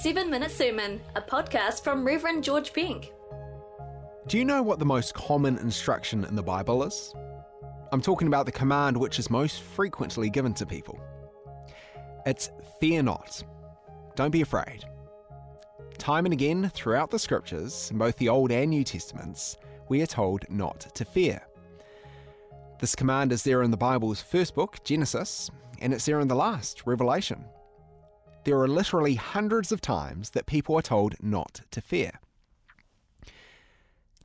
Seven Minute Sermon, a podcast from Reverend George Pink. Do you know what the most common instruction in the Bible is? I'm talking about the command which is most frequently given to people. It's fear not. Don't be afraid. Time and again throughout the scriptures, in both the Old and New Testaments, we are told not to fear. This command is there in the Bible's first book, Genesis, and it's there in the last, Revelation. There are literally hundreds of times that people are told not to fear.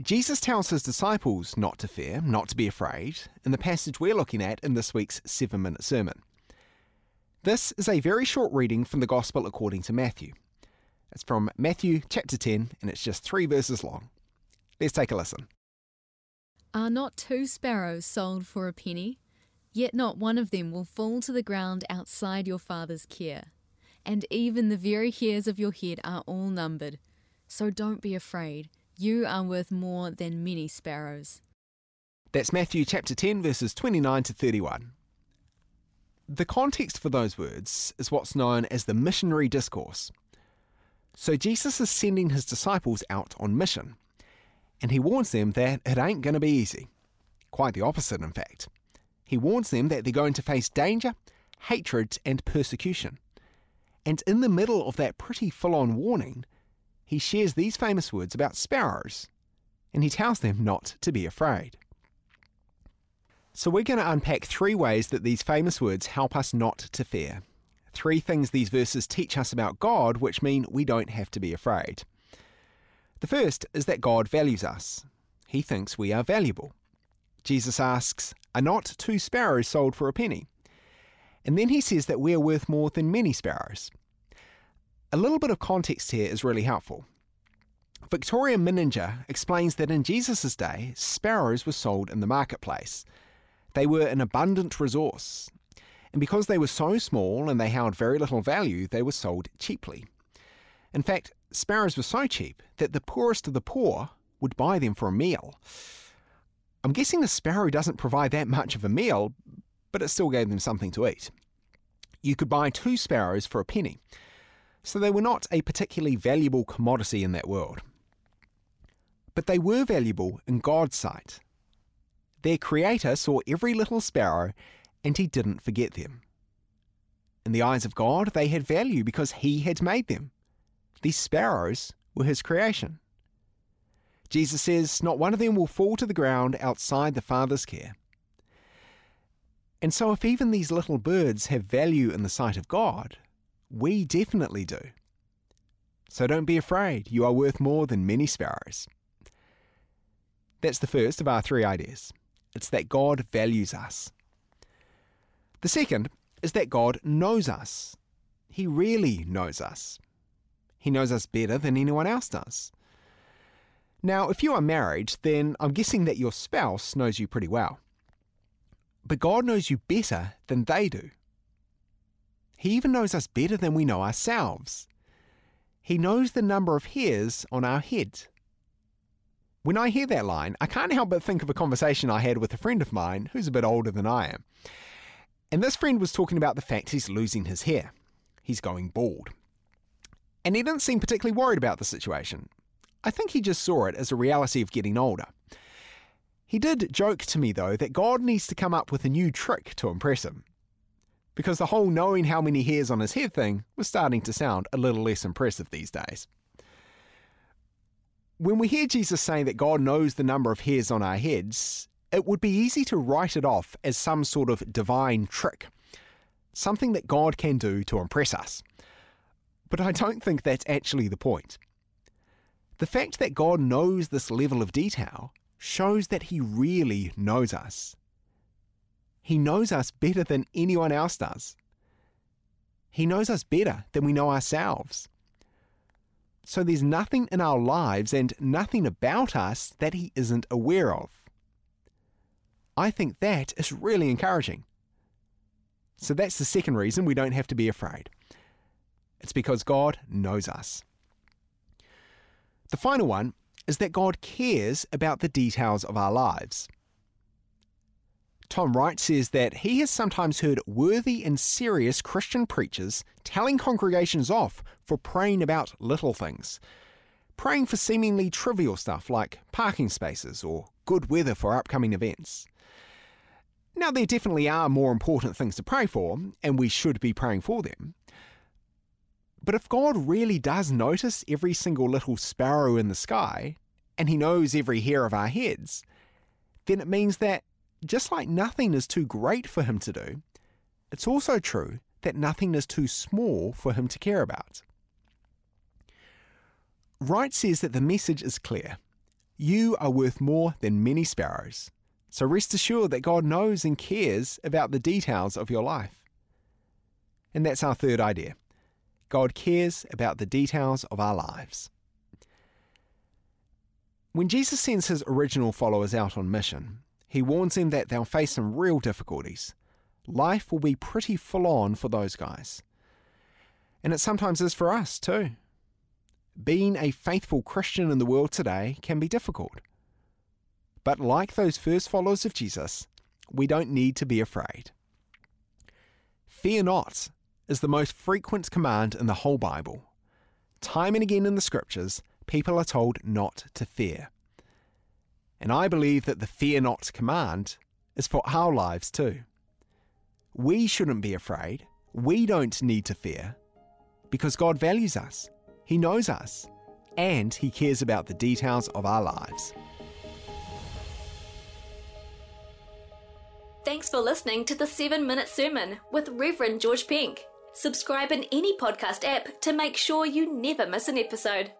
Jesus tells his disciples not to fear, not to be afraid, in the passage we're looking at in this week's seven minute sermon. This is a very short reading from the Gospel according to Matthew. It's from Matthew chapter 10, and it's just three verses long. Let's take a listen. Are not two sparrows sold for a penny? Yet not one of them will fall to the ground outside your Father's care. And even the very hairs of your head are all numbered. So don't be afraid. You are worth more than many sparrows. That's Matthew chapter 10, verses 29 to 31. The context for those words is what's known as the missionary discourse. So Jesus is sending his disciples out on mission, and he warns them that it ain't going to be easy. Quite the opposite, in fact. He warns them that they're going to face danger, hatred, and persecution. And in the middle of that pretty full on warning, he shares these famous words about sparrows, and he tells them not to be afraid. So, we're going to unpack three ways that these famous words help us not to fear. Three things these verses teach us about God, which mean we don't have to be afraid. The first is that God values us. He thinks we are valuable. Jesus asks, Are not two sparrows sold for a penny? And then he says that we are worth more than many sparrows. A little bit of context here is really helpful. Victoria Mininger explains that in Jesus' day, sparrows were sold in the marketplace. They were an abundant resource, and because they were so small and they held very little value, they were sold cheaply. In fact, sparrows were so cheap that the poorest of the poor would buy them for a meal. I'm guessing the sparrow doesn't provide that much of a meal, but it still gave them something to eat. You could buy two sparrows for a penny, so they were not a particularly valuable commodity in that world. But they were valuable in God's sight. Their Creator saw every little sparrow and He didn't forget them. In the eyes of God, they had value because He had made them. These sparrows were His creation. Jesus says, Not one of them will fall to the ground outside the Father's care. And so, if even these little birds have value in the sight of God, we definitely do. So don't be afraid, you are worth more than many sparrows. That's the first of our three ideas. It's that God values us. The second is that God knows us. He really knows us. He knows us better than anyone else does. Now, if you are married, then I'm guessing that your spouse knows you pretty well. But God knows you better than they do. He even knows us better than we know ourselves. He knows the number of hairs on our head. When I hear that line, I can't help but think of a conversation I had with a friend of mine who's a bit older than I am. And this friend was talking about the fact he's losing his hair. He's going bald. And he didn't seem particularly worried about the situation. I think he just saw it as a reality of getting older. He did joke to me, though, that God needs to come up with a new trick to impress him. Because the whole knowing how many hairs on his head thing was starting to sound a little less impressive these days. When we hear Jesus saying that God knows the number of hairs on our heads, it would be easy to write it off as some sort of divine trick, something that God can do to impress us. But I don't think that's actually the point. The fact that God knows this level of detail shows that He really knows us. He knows us better than anyone else does. He knows us better than we know ourselves. So there's nothing in our lives and nothing about us that He isn't aware of. I think that is really encouraging. So that's the second reason we don't have to be afraid. It's because God knows us. The final one is that God cares about the details of our lives. Tom Wright says that he has sometimes heard worthy and serious Christian preachers telling congregations off for praying about little things. Praying for seemingly trivial stuff like parking spaces or good weather for upcoming events. Now, there definitely are more important things to pray for, and we should be praying for them. But if God really does notice every single little sparrow in the sky, and He knows every hair of our heads, then it means that just like nothing is too great for Him to do, it's also true that nothing is too small for Him to care about. Wright says that the message is clear. You are worth more than many sparrows. So rest assured that God knows and cares about the details of your life. And that's our third idea God cares about the details of our lives. When Jesus sends his original followers out on mission, he warns them that they'll face some real difficulties. Life will be pretty full on for those guys. And it sometimes is for us too. Being a faithful Christian in the world today can be difficult. But like those first followers of Jesus, we don't need to be afraid. Fear not is the most frequent command in the whole Bible. Time and again in the scriptures, people are told not to fear. And I believe that the fear not command is for our lives too. We shouldn't be afraid. We don't need to fear because God values us, He knows us, and He cares about the details of our lives. Thanks for listening to the 7 Minute Sermon with Reverend George Pink. Subscribe in any podcast app to make sure you never miss an episode.